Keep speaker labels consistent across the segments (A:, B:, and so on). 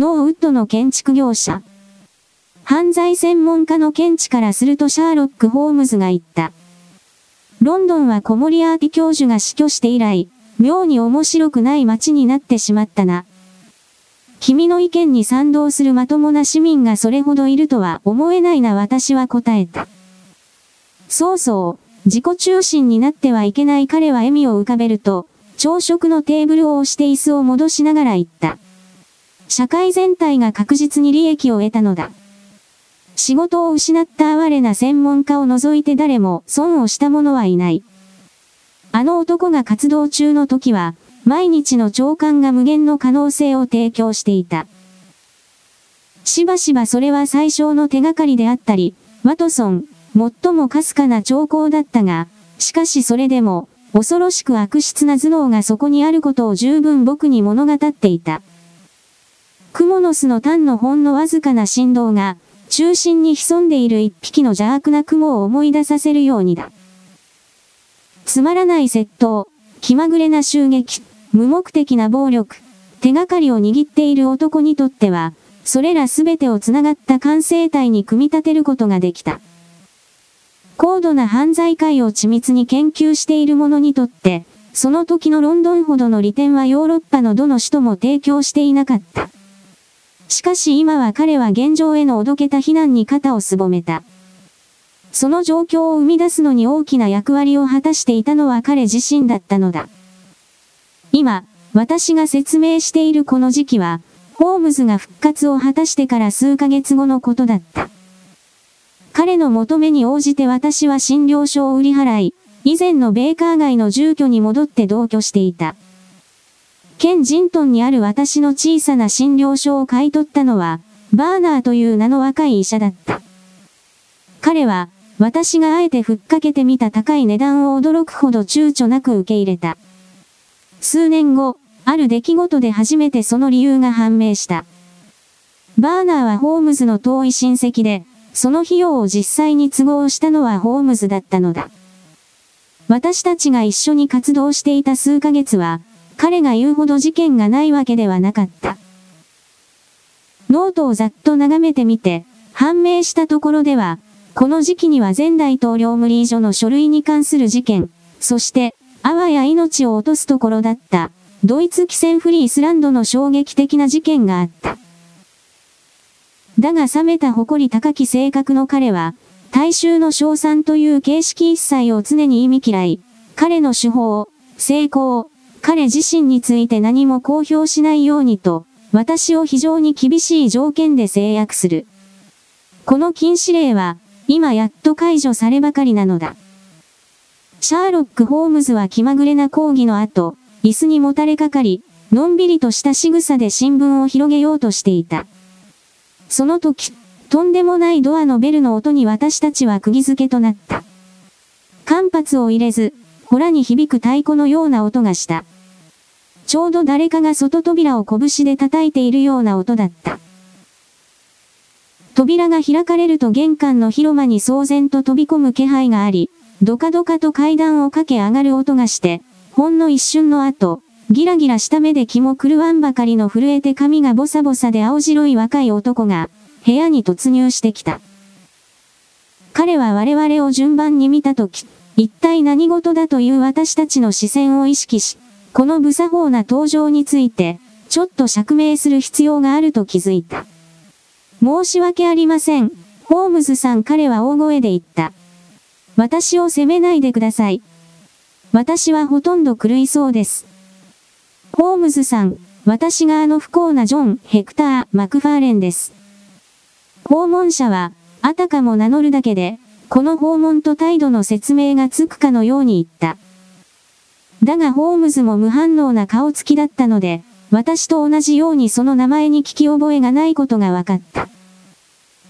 A: ノーウッドの建築業者。犯罪専門家の見地からするとシャーロック・ホームズが言った。ロンドンはコモリアーティ教授が死去して以来、妙に面白くない街になってしまったな。君の意見に賛同するまともな市民がそれほどいるとは思えないな私は答えた。そうそう、自己中心になってはいけない彼は笑みを浮かべると、朝食のテーブルを押して椅子を戻しながら言った。社会全体が確実に利益を得たのだ。仕事を失った哀れな専門家を除いて誰も損をした者はいない。あの男が活動中の時は、毎日の長官が無限の可能性を提供していた。しばしばそれは最小の手がかりであったり、ワトソン、最もかすかな兆候だったが、しかしそれでも、恐ろしく悪質な頭脳がそこにあることを十分僕に物語っていた。クモノスの単のほんのわずかな振動が、中心に潜んでいる一匹の邪悪な雲を思い出させるようにだ。つまらない窃盗、気まぐれな襲撃、無目的な暴力、手がかりを握っている男にとっては、それらすべてを繋がった完成体に組み立てることができた。高度な犯罪界を緻密に研究している者にとって、その時のロンドンほどの利点はヨーロッパのどの首都も提供していなかった。しかし今は彼は現状へのおどけた非難に肩をすぼめた。その状況を生み出すのに大きな役割を果たしていたのは彼自身だったのだ。今、私が説明しているこの時期は、ホームズが復活を果たしてから数ヶ月後のことだった。彼の求めに応じて私は診療所を売り払い、以前のベーカー街の住居に戻って同居していた。ケンジントンにある私の小さな診療所を買い取ったのは、バーナーという名の若い医者だった。彼は、私があえてふっかけてみた高い値段を驚くほど躊躇なく受け入れた。数年後、ある出来事で初めてその理由が判明した。バーナーはホームズの遠い親戚で、その費用を実際に都合したのはホームズだったのだ。私たちが一緒に活動していた数ヶ月は、彼が言うほど事件がないわけではなかった。ノートをざっと眺めてみて、判明したところでは、この時期には前大統領無理所の書類に関する事件、そして、あわや命を落とすところだった、ドイツ汽船フリースランドの衝撃的な事件があった。だが冷めた誇り高き性格の彼は、大衆の賞賛という形式一切を常に意味嫌い、彼の手法、成功、彼自身について何も公表しないようにと、私を非常に厳しい条件で制約する。この禁止令は、今やっと解除さればかりなのだ。シャーロック・ホームズは気まぐれな講義の後、椅子にもたれかかり、のんびりとした仕草で新聞を広げようとしていた。その時、とんでもないドアのベルの音に私たちは釘付けとなった。間髪を入れず、ほらに響く太鼓のような音がした。ちょうど誰かが外扉を拳で叩いているような音だった。扉が開かれると玄関の広間に騒然と飛び込む気配があり、ドカドカと階段を駆け上がる音がして、ほんの一瞬の後、ギラギラした目で気も狂わんばかりの震えて髪がボサボサで青白い若い男が、部屋に突入してきた。彼は我々を順番に見たとき、一体何事だという私たちの視線を意識し、この無作法な登場について、ちょっと釈明する必要があると気づいた。申し訳ありません。ホームズさん彼は大声で言った。私を責めないでください。私はほとんど狂いそうです。ホームズさん、私があの不幸なジョン・ヘクター・マクファーレンです。訪問者は、あたかも名乗るだけで、この訪問と態度の説明がつくかのように言った。だがホームズも無反応な顔つきだったので、私と同じようにその名前に聞き覚えがないことが分かった。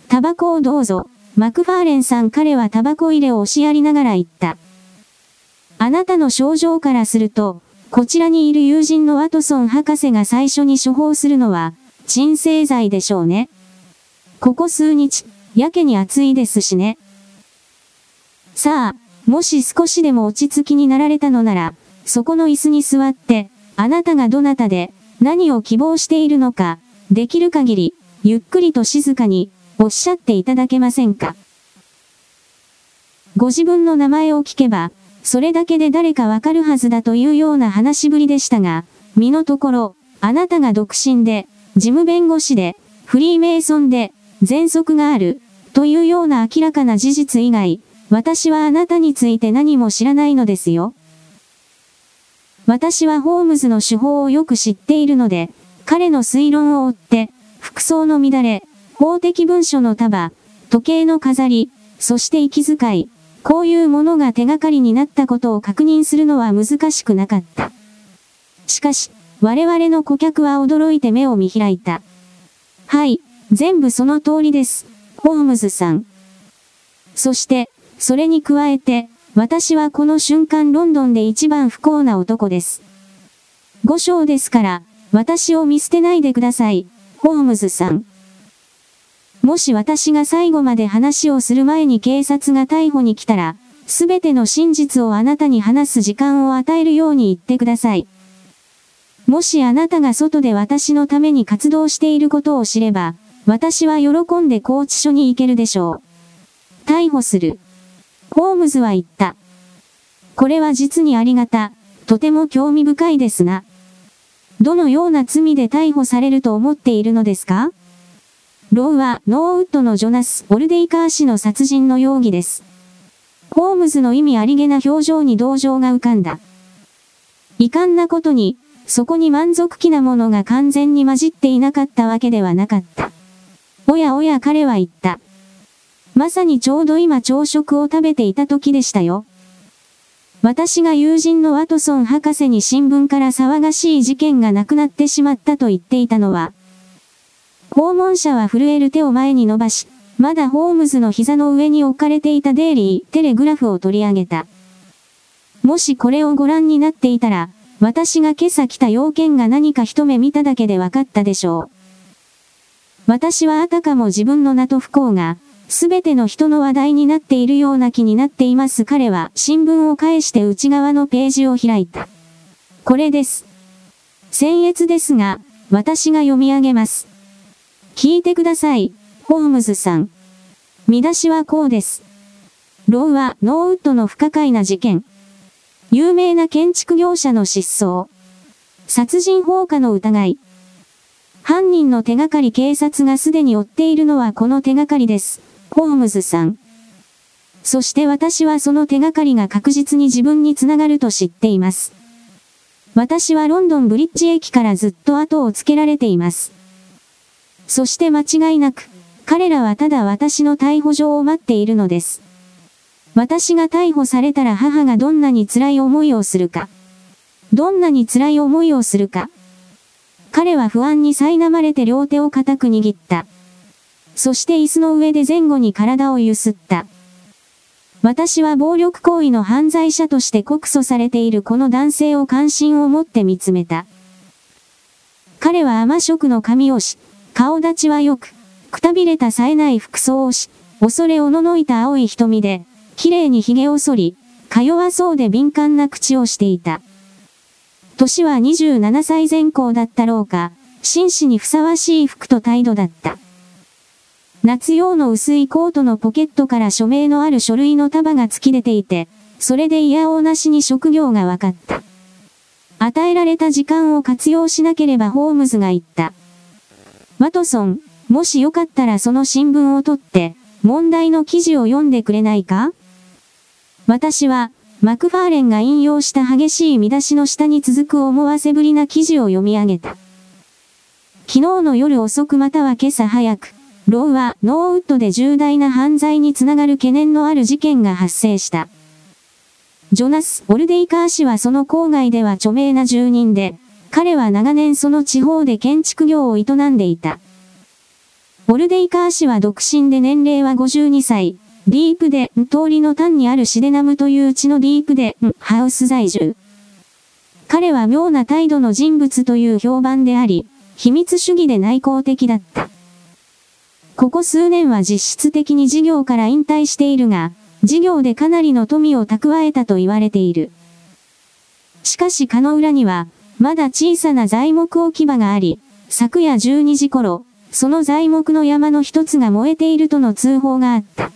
A: タバコをどうぞ。マクファーレンさん彼はタバコ入れを押しやりながら言った。あなたの症状からすると、こちらにいる友人のワトソン博士が最初に処方するのは、鎮静剤でしょうね。ここ数日、やけに暑いですしね。さあ、もし少しでも落ち着きになられたのなら、そこの椅子に座って、あなたがどなたで、何を希望しているのか、できる限り、ゆっくりと静かに、おっしゃっていただけませんか？ご自分の名前を聞けば、それだけで誰かわかるはずだというような話ぶりでしたが、身のところ、あなたが独身で、事務弁護士で、フリーメイソンで、喘息がある、というような明らかな事実以外、私はあなたについて何も知らないのですよ。私はホームズの手法をよく知っているので、彼の推論を追って、服装の乱れ、法的文書の束、時計の飾り、そして息遣い、こういうものが手がかりになったことを確認するのは難しくなかった。しかし、我々の顧客は驚いて目を見開いた。はい、全部その通りです、ホームズさん。そして、それに加えて、私はこの瞬間ロンドンで一番不幸な男です。五章ですから、私を見捨てないでください、ホームズさん。もし私が最後まで話をする前に警察が逮捕に来たら、すべての真実をあなたに話す時間を与えるように言ってください。もしあなたが外で私のために活動していることを知れば、私は喜んで拘置所に行けるでしょう。逮捕する。ホームズは言った。これは実にありがた、とても興味深いですが。どのような罪で逮捕されると思っているのですか？ローはノーウッドのジョナス・オルデイカー氏の殺人の容疑です。ホームズの意味ありげな表情に同情が浮かんだ。遺憾なことに、そこに満足気なものが完全に混じっていなかったわけではなかった。おやおや彼は言った。まさにちょうど今朝食を食べていた時でしたよ。私が友人のワトソン博士に新聞から騒がしい事件がなくなってしまったと言っていたのは、訪問者は震える手を前に伸ばし、まだホームズの膝の上に置かれていたデイリー、テレグラフを取り上げた。もしこれをご覧になっていたら、私が今朝来た要件が何か一目見ただけで分かったでしょう。私はあたかも自分の名と不幸が、すべての人の話題になっているような気になっています彼は新聞を返して内側のページを開いた。これです。僭越ですが、私が読み上げます。聞いてください、ホームズさん。見出しはこうです。ローはノーウッドの不可解な事件。有名な建築業者の失踪。殺人放火の疑い。犯人の手がかり警察がすでに追っているのはこの手がかりです。ホームズさん。そして私はその手がかりが確実に自分につながると知っています。私はロンドンブリッジ駅からずっと後をつけられています。そして間違いなく、彼らはただ私の逮捕状を待っているのです。私が逮捕されたら母がどんなに辛い思いをするか。どんなに辛い思いをするか。彼は不安に苛まれて両手を固く握った。そして椅子の上で前後に体を揺すった。私は暴力行為の犯罪者として告訴されているこの男性を関心を持って見つめた。彼は甘色の髪をし、顔立ちは良く、くたびれた冴えない服装をし、恐れおののいた青い瞳で、綺麗に髭を剃り、か弱そうで敏感な口をしていた。年は27歳前後だったろうか、紳士にふさわしい服と態度だった。夏用の薄いコートのポケットから署名のある書類の束が突き出ていて、それで嫌おなしに職業が分かった。与えられた時間を活用しなければホームズが言った。ワトソン、もしよかったらその新聞を取って、問題の記事を読んでくれないか？私は、マクファーレンが引用した激しい見出しの下に続く思わせぶりな記事を読み上げた。昨日の夜遅くまたは今朝早く、ロウワーノーウッドで重大な犯罪につながる懸念のある事件が発生した。ジョナス・オルデイカー氏はその郊外では著名な住人で、彼は長年その地方で建築業を営んでいた。オルデイカー氏は独身で年齢は52歳。ディープで、通りの単にあるシデナムという地のディープで、ハウス在住。彼は妙な態度の人物という評判であり、秘密主義で内向的だった。ここ数年は実質的に事業から引退しているが、事業でかなりの富を蓄えたと言われている。しかし、かの裏には、まだ小さな材木置き場があり、昨夜12時頃、その材木の山の一つが燃えているとの通報があった。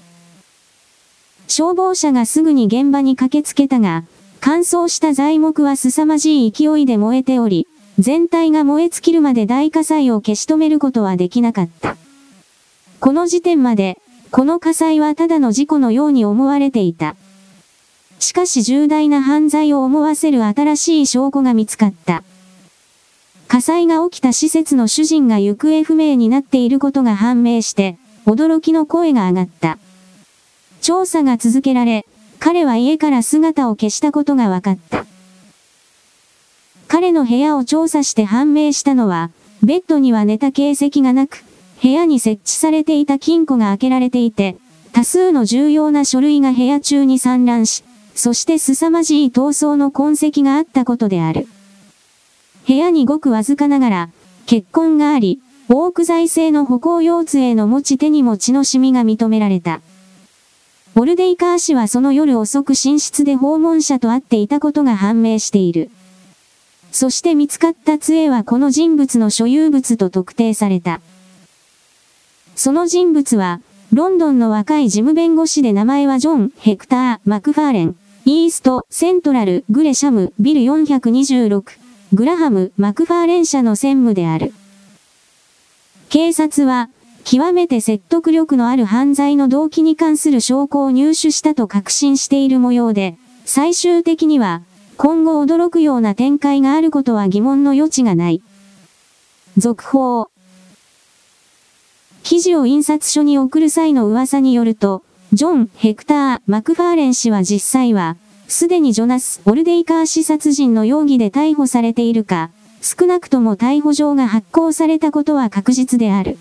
A: 消防車がすぐに現場に駆けつけたが、乾燥した材木は凄まじい勢いで燃えており、全体が燃え尽きるまで大火災を消し止めることはできなかった。この時点まで、この火災はただの事故のように思われていた。しかし重大な犯罪を思わせる新しい証拠が見つかった。火災が起きた施設の主人が行方不明になっていることが判明して、驚きの声が上がった。調査が続けられ、彼は家から姿を消したことが分かった。彼の部屋を調査して判明したのは、ベッドには寝た形跡がなく、部屋に設置されていた金庫が開けられていて、多数の重要な書類が部屋中に散乱し、そして凄まじい逃走の痕跡があったことである。部屋にごくわずかながら、血痕があり、オーク材製の歩行腰杖の持ち手にも血の染みが認められた。オルデイカー氏はその夜遅く寝室で訪問者と会っていたことが判明している。そして見つかった杖はこの人物の所有物と特定された。その人物は、ロンドンの若い事務弁護士で名前はジョン・ヘクター・マクファーレン。イースト、セントラル、グレシャム、ビル426、グラハム、マクファーレン社の専務である。警察は、極めて説得力のある犯罪の動機に関する証拠を入手したと確信している模様で、最終的には、今後驚くような展開があることは疑問の余地がない。続報。記事を印刷所に送る際の噂によると、ジョン・ヘクター・マクファーレン氏は実際は、すでにジョナス・オルデイカー氏殺人の容疑で逮捕されているか、少なくとも逮捕状が発行されたことは確実である。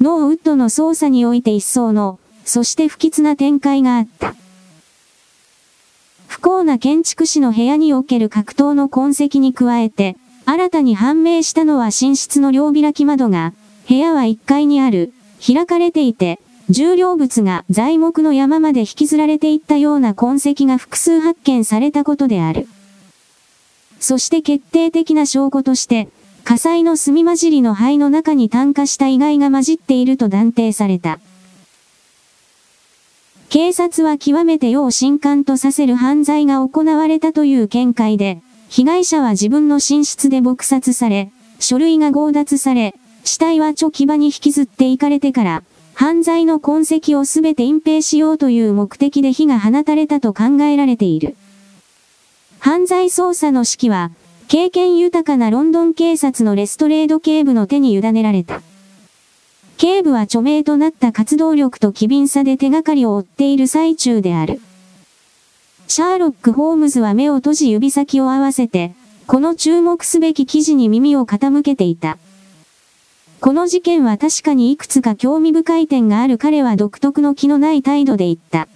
A: ノーウッドの捜査において一層の、そして不吉な展開があった。不幸な建築士の部屋における格闘の痕跡に加えて、新たに判明したのは寝室の両開き窓が、部屋は1階にある、開かれていて、重量物が材木の山まで引きずられていったような痕跡が複数発見されたことである。そして決定的な証拠として、火災の炭混じりの灰の中に炭化した遺骸が混じっていると断定された。警察は極めて要震撼とさせる犯罪が行われたという見解で、被害者は自分の寝室で撲殺され、書類が強奪され、死体はチョキ場に引きずっていかれてから、犯罪の痕跡をすべて隠蔽しようという目的で火が放たれたと考えられている。犯罪捜査の指揮は、経験豊かなロンドン警察のレストレード警部の手に委ねられた。警部は著名となった活動力と機敏さで手がかりを追っている最中である。シャーロック・ホームズは目を閉じ指先を合わせて、この注目すべき記事に耳を傾けていた。この事件は確かにいくつか興味深い点がある彼は独特の気のない態度で言った。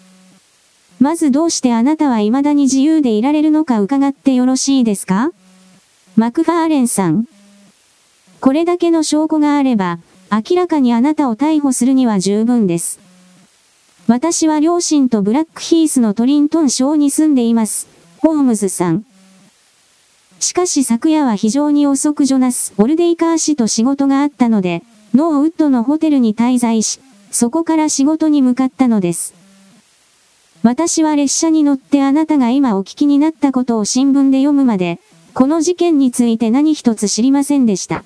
A: まずどうしてあなたは未だに自由でいられるのか伺ってよろしいですか？マクファーレンさん。これだけの証拠があれば、明らかにあなたを逮捕するには十分です。私は両親とブラックヒースのトリントン省に住んでいます。ホームズさん。しかし昨夜は非常に遅くジョナス・オルデイカー氏と仕事があったので、ノーウッドのホテルに滞在し、そこから仕事に向かったのです。私は列車に乗ってあなたが今お聞きになったことを新聞で読むまで、この事件について何一つ知りませんでした。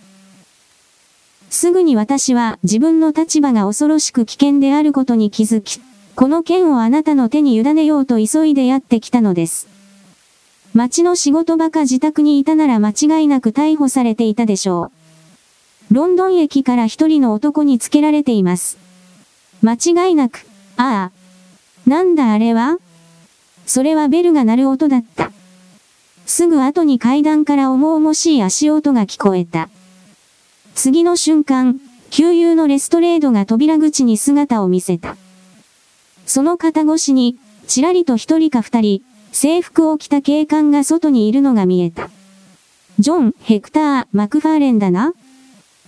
A: すぐに私は自分の立場が恐ろしく危険であることに気づき、この件をあなたの手に委ねようと急いでやってきたのです。町の仕事場か自宅にいたなら間違いなく逮捕されていたでしょう。ロンドン駅から一人の男につけられています。間違いなく、ああ。なんだあれは？それはベルが鳴る音だった。すぐ後に階段から重々しい足音が聞こえた。次の瞬間、旧友のレストレードが扉口に姿を見せた。その肩越しに、ちらりと一人か二人、制服を着た警官が外にいるのが見えた。ジョン・ヘクター・マクファーレンだな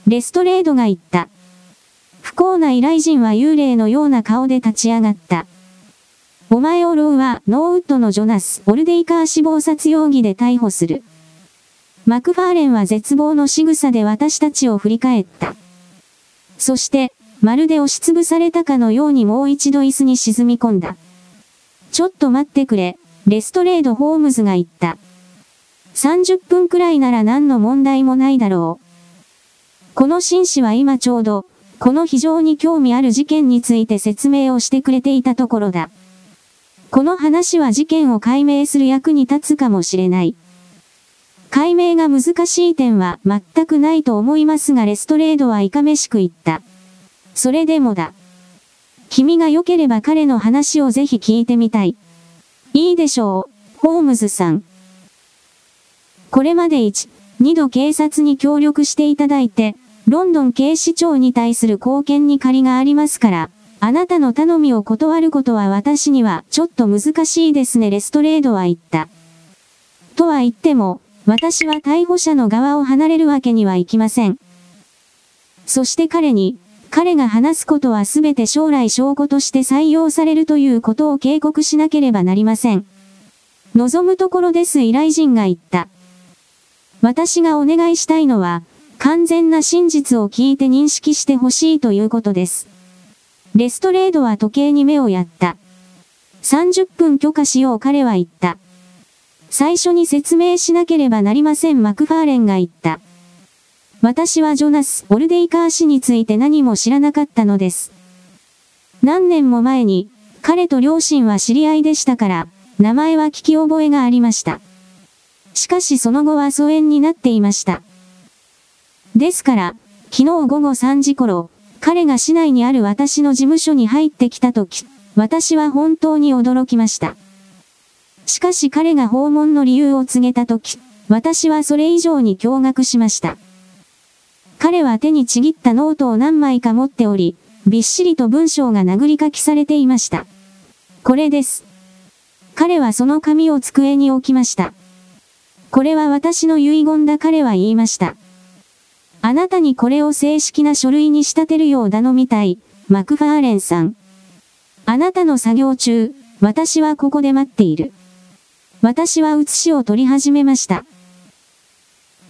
A: レストレードが言った。不幸な依頼人は幽霊のような顔で立ち上がった。お前をロウアー・ノーウッドのジョナス・オルデイカー死亡殺容疑で逮捕する。マクファーレンは絶望の仕草で私たちを振り返った。そして、まるで押しつぶされたかのようにもう一度椅子に沈み込んだ。ちょっと待ってくれ、レストレード・ホームズが言った。30分くらいなら何の問題もないだろう。この紳士は今ちょうど、この非常に興味ある事件について説明をしてくれていたところだ。この話は事件を解明する役に立つかもしれない。解明が難しい点は全くないと思いますがレストレードはいかめしく言った。それでもだ。君が良ければ彼の話をぜひ聞いてみたい。いいでしょう、ホームズさん。これまで1、2度警察に協力していただいて、ロンドン警視庁に対する貢献に借りがありますから、あなたの頼みを断ることは私にはちょっと難しいですねレストレードは言った。とは言っても、私は逮捕者の側を離れるわけにはいきません。そして彼に、彼が話すことはすべて将来証拠として採用されるということを警告しなければなりません。望むところです依頼人が言った。私がお願いしたいのは、完全な真実を聞いて認識してほしいということです。レストレードは時計に目をやった。30分許可しよう彼は言った。最初に説明しなければなりませんマクファーレンが言った。私はジョナス・オルデイカー氏について何も知らなかったのです。何年も前に、彼と両親は知り合いでしたから、名前は聞き覚えがありました。しかしその後は疎遠になっていました。ですから、昨日午後3時頃、彼が市内にある私の事務所に入ってきたとき、私は本当に驚きました。しかし彼が訪問の理由を告げたとき、私はそれ以上に驚愕しました。彼は手にちぎったノートを何枚か持っており、びっしりと文章が殴り書きされていました。これです。彼はその紙を机に置きました。これは私の遺言だ彼は言いました。あなたにこれを正式な書類に仕立てるよう頼みたい、マクファーレンさん。あなたの作業中、私はここで待っている。私は写しを取り始めました。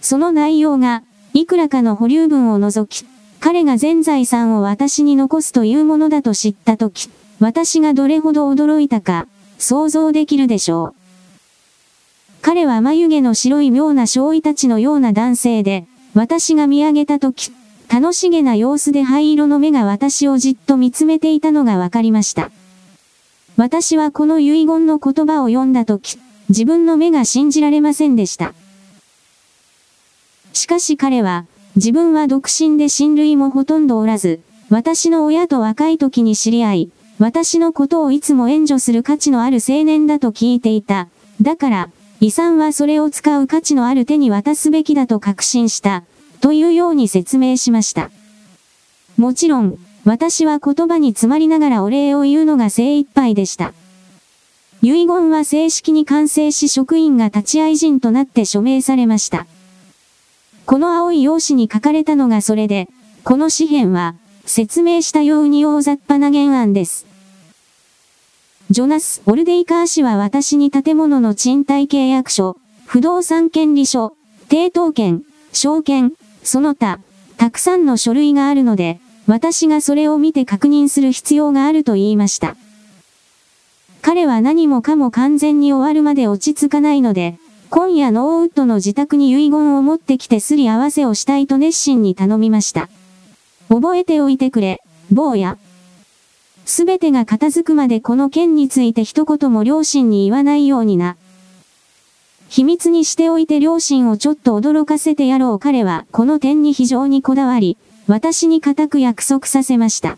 A: その内容が、いくらかの保留分を除き、彼が全財産を私に残すというものだと知ったとき、私がどれほど驚いたか、想像できるでしょう。彼は眉毛の白い妙な少尉たちのような男性で、私が見上げたとき、楽しげな様子で灰色の目が私をじっと見つめていたのがわかりました。私はこの遺言の言葉を読んだとき、自分の目が信じられませんでした。しかし彼は、自分は独身で親類もほとんどおらず、私の親と若い時に知り合い、私のことをいつも援助する価値のある青年だと聞いていた。だから、遺産はそれを使う価値のある手に渡すべきだと確信した。というように説明しました。もちろん、私は言葉に詰まりながらお礼を言うのが精一杯でした。遺言は正式に完成し職員が立ち会い人となって署名されました。この青い用紙に書かれたのがそれで、この紙幣は、説明したように大雑把な原案です。ジョナス・オルデイカー氏は私に建物の賃貸契約書、不動産権利書、抵当権、証券、その他、たくさんの書類があるので、私がそれを見て確認する必要があると言いました。彼は何もかも完全に終わるまで落ち着かないので、今夜ノーウッドの自宅に遺言を持ってきてすり合わせをしたいと熱心に頼みました。覚えておいてくれ、坊や。すべてが片付くまでこの件について一言も両親に言わないようにな。秘密にしておいて両親をちょっと驚かせてやろう彼はこの点に非常にこだわり、私に固く約束させました。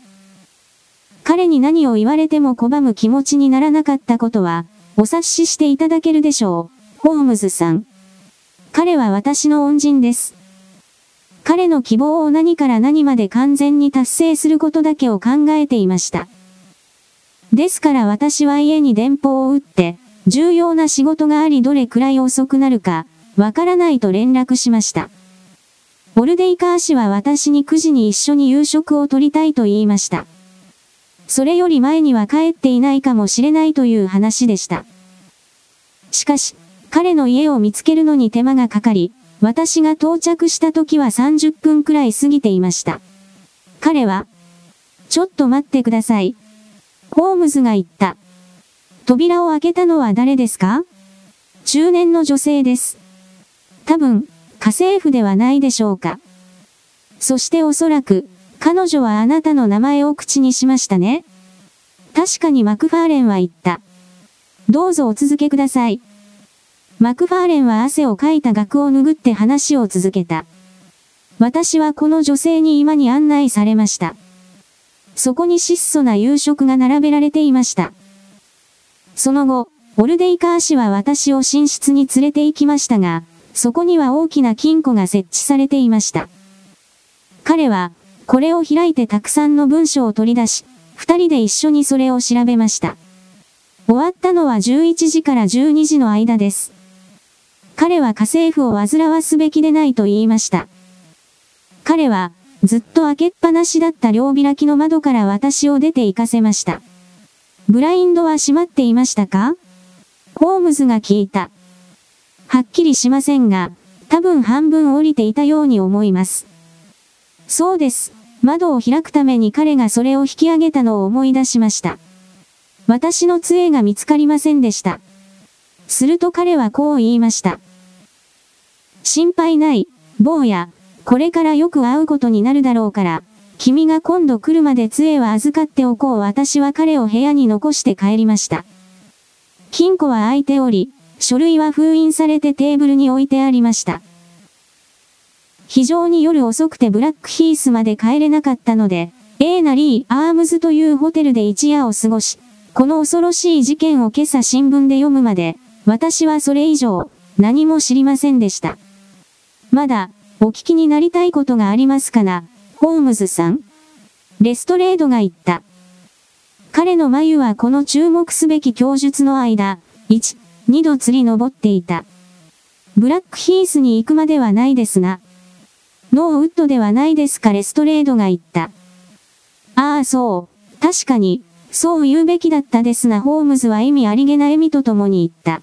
A: 彼に何を言われても拒む気持ちにならなかったことは、お察ししていただけるでしょう、ホームズさん。彼は私の恩人です。彼の希望を何から何まで完全に達成することだけを考えていました。ですから私は家に電報を打って、重要な仕事がありどれくらい遅くなるか、わからないと連絡しました。オルデイカー氏は私に9時に一緒に夕食を取りたいと言いました。それより前には帰っていないかもしれないという話でした。しかし、彼の家を見つけるのに手間がかかり、私が到着した時は30分くらい過ぎていました。彼は、ちょっと待ってください。ホームズが言った。扉を開けたのは誰ですか？中年の女性です。多分、家政婦ではないでしょうか。そしておそらく、彼女はあなたの名前を口にしましたね。確かにマクファーレンは言った。どうぞお続けください。マクファーレンは汗をかいた額を拭って話を続けた。私はこの女性に今に案内されました。そこに質素な夕食が並べられていました。その後、オルデイカー氏は私を寝室に連れて行きましたが、そこには大きな金庫が設置されていました。彼は、これを開いてたくさんの文書を取り出し、二人で一緒にそれを調べました。終わったのは11時から12時の間です。彼は家政婦を煩わすべきでないと言いました。彼は、ずっと開けっぱなしだった両開きの窓から私を出て行かせました。ブラインドは閉まっていましたか？ホームズが聞いた。はっきりしませんが、多分半分降りていたように思います。そうです。窓を開くために彼がそれを引き上げたのを思い出しました。私の杖が見つかりませんでした。すると彼はこう言いました。心配ない、坊や、これからよく会うことになるだろうから、君が今度来るまで杖は預かっておこう私は彼を部屋に残して帰りました。金庫は開いており、書類は封印されてテーブルに置いてありました。非常に夜遅くてブラックヒースまで帰れなかったので、アナーリー・アームズというホテルで一夜を過ごし、この恐ろしい事件を今朝新聞で読むまで、私はそれ以上、何も知りませんでした。まだ、お聞きになりたいことがありますかな、ホームズさんレストレードが言った。彼の眉はこの注目すべき供述の間、1、2度釣り登っていた。ブラックヒースに行くまではないですが。ノーウッドではないですかレストレードが言った。ああそう、確かに、そう言うべきだったですがホームズは意味ありげな笑みとともに言った。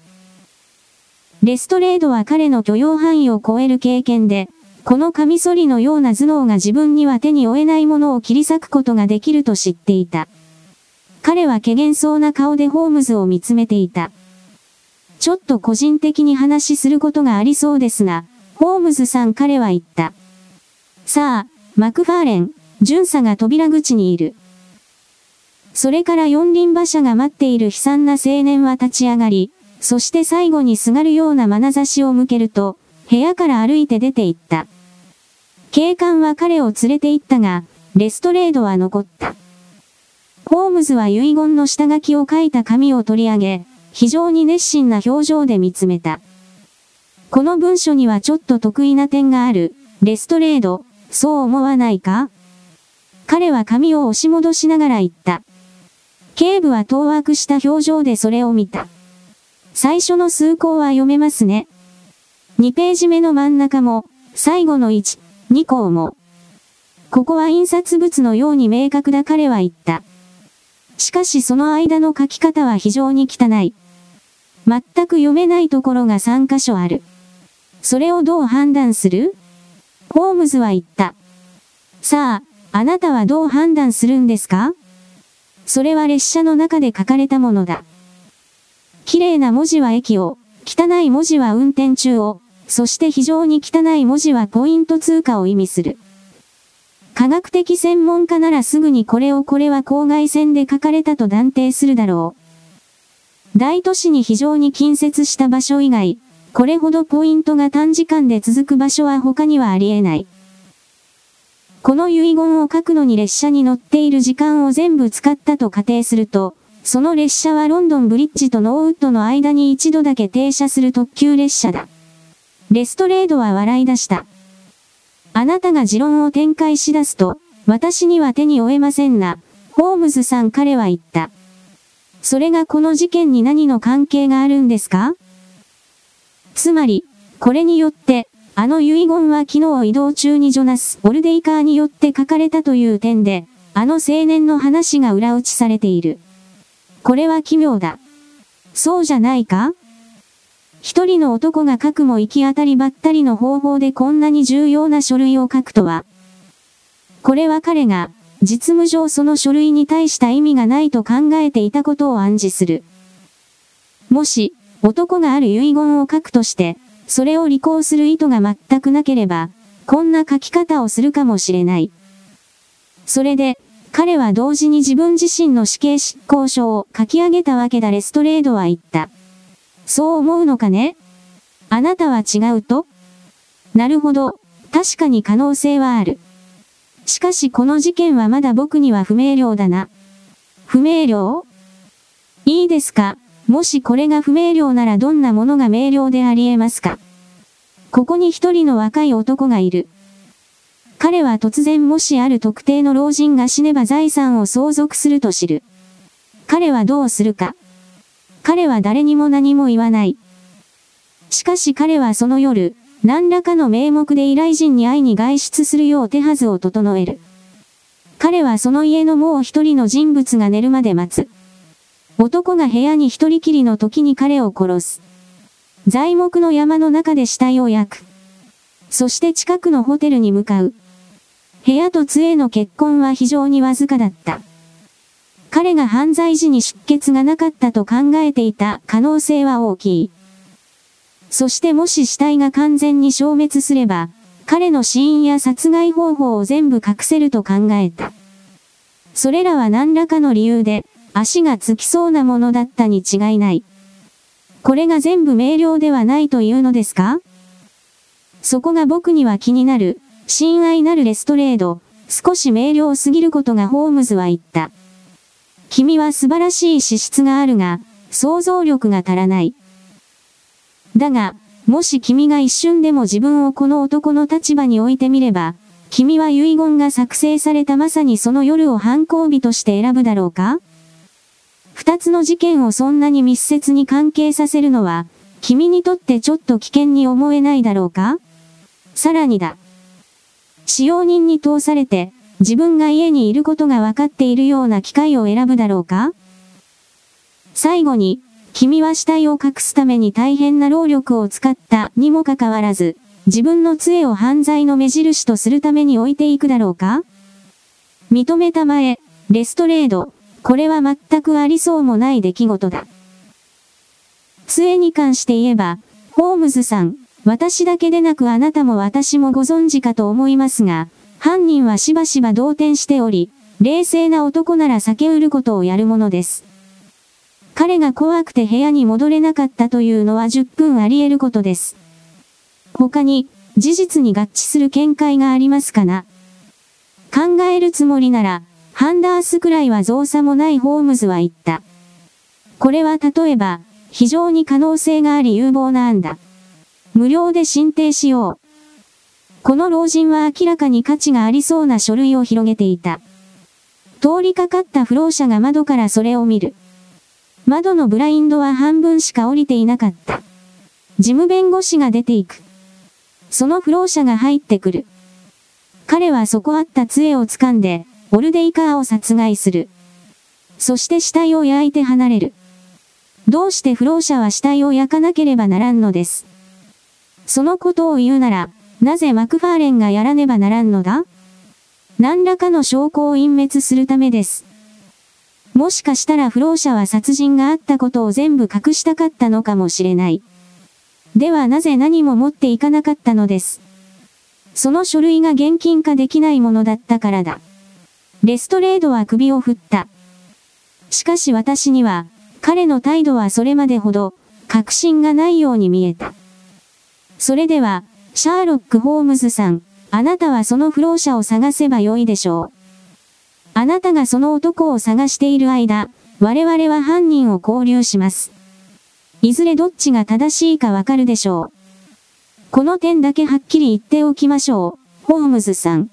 A: レストレードは彼の許容範囲を超える経験で、このカミソリのような頭脳が自分には手に負えないものを切り裂くことができると知っていた。彼は怪げそうな顔でホームズを見つめていた。ちょっと個人的に話しすることがありそうですが、ホームズさん彼は言った。さあ、マクファーレン、巡査が扉口にいる。それから四輪馬車が待っている悲惨な青年は立ち上がり、そして最後にすがるような眼差しを向けると、部屋から歩いて出て行った。警官は彼を連れて行ったが、レストレードは残った。ホームズは遺言の下書きを書いた紙を取り上げ、非常に熱心な表情で見つめた。この文書にはちょっと得意な点がある、レストレード、そう思わないか？彼は紙を押し戻しながら言った。警部は当惑した表情でそれを見た。最初の数項は読めますね。2ページ目の真ん中も、最後の1、2項も。ここは印刷物のように明確だ彼は言った。しかしその間の書き方は非常に汚い。全く読めないところが3箇所ある。それをどう判断する？ホームズは言った。さあ、あなたはどう判断するんですか？それは列車の中で書かれたものだ。綺麗な文字は駅を、汚い文字は運転中を、そして非常に汚い文字はポイント通過を意味する。科学的専門家ならすぐにこれをこれは郊外線で書かれたと断定するだろう。大都市に非常に近接した場所以外、これほどポイントが短時間で続く場所は他にはあり得ない。この遺言を書くのに列車に乗っている時間を全部使ったと仮定すると、その列車はロンドンブリッジとノーウッドの間に一度だけ停車する特急列車だ。レストレードは笑い出した。あなたが持論を展開し出すと、私には手に負えませんな。ホームズさん彼は言った。それがこの事件に何の関係があるんですか？つまり、これによって、あの遺言は昨日移動中にジョナス・オルデイカーによって書かれたという点で、あの青年の話が裏打ちされている。これは奇妙だ。そうじゃないか？一人の男が書くも行き当たりばったりの方法でこんなに重要な書類を書くとは。これは彼が、実務上その書類に対した意味がないと考えていたことを暗示する。もし、男がある遺言を書くとして、それを履行する意図が全くなければ、こんな書き方をするかもしれない。それで、彼は同時に自分自身の死刑執行書を書き上げたわけだレストレードは言った。そう思うのかね？あなたは違うと？なるほど、確かに可能性はある。しかしこの事件はまだ僕には不明瞭だな。不明瞭？いいですか？もしこれが不明瞭ならどんなものが明瞭であり得ますか？ここに一人の若い男がいる。彼は突然もしある特定の老人が死ねば財産を相続すると知る。彼はどうするか。彼は誰にも何も言わない。しかし彼はその夜、何らかの名目で依頼人に会いに外出するよう手はずを整える。彼はその家のもう一人の人物が寝るまで待つ。男が部屋に一人きりの時に彼を殺す。材木の山の中で死体を焼く。そして近くのホテルに向かう。部屋と杖の結婚は非常にわずかだった。彼が犯罪時に出血がなかったと考えていた可能性は大きい。そしてもし死体が完全に消滅すれば、彼の死因や殺害方法を全部隠せると考えた。それらは何らかの理由で、足がつきそうなものだったに違いない。これが全部明瞭ではないというのですか？そこが僕には気になる、親愛なるレストレード、少し明瞭すぎることがホームズは言った。君は素晴らしい資質があるが、想像力が足らない。だが、もし君が一瞬でも自分をこの男の立場に置いてみれば、君は遺言が作成されたまさにその夜を犯行日として選ぶだろうか？二つの事件をそんなに密接に関係させるのは、君にとってちょっと危険に思えないだろうか？さらにだ。使用人に通されて、自分が家にいることが分かっているような機会を選ぶだろうか？最後に、君は死体を隠すために大変な労力を使ったにもかかわらず、自分の杖を犯罪の目印とするために置いていくだろうか？認めたまえ、レストレード、これは全くありそうもない出来事だ。杖に関して言えば、ホームズさん、私だけでなくあなたも私もご存知かと思いますが、犯人はしばしば動転しており、冷静な男なら避けうることをやるものです。彼が怖くて部屋に戻れなかったというのは10分あり得ることです。他に、事実に合致する見解がありますかな考えるつもりなら、ハンダースくらいは造作もないホームズは言った。これは例えば、非常に可能性があり有望な案だ。無料で申請しよう。この老人は明らかに価値がありそうな書類を広げていた。通りかかった不老者が窓からそれを見る。窓のブラインドは半分しか降りていなかった。事務弁護士が出ていく。その不老者が入ってくる。彼はそこあった杖を掴んで、オルデイカーを殺害する。そして死体を焼いて離れる。どうして不老者は死体を焼かなければならんのです。そのことを言うなら、なぜマクファーレンがやらねばならんのだ？何らかの証拠を隠滅するためです。もしかしたら不老者は殺人があったことを全部隠したかったのかもしれない。ではなぜ何も持っていかなかったのです？その書類が現金化できないものだったからだ。レストレードは首を振った。しかし私には、彼の態度はそれまでほど、確信がないように見えた。それでは、シャーロック・ホームズさん、あなたはその不老者を探せばよいでしょう。あなたがその男を探している間、我々は犯人を交流します。いずれどっちが正しいかわかるでしょう。この点だけはっきり言っておきましょう、ホームズさん。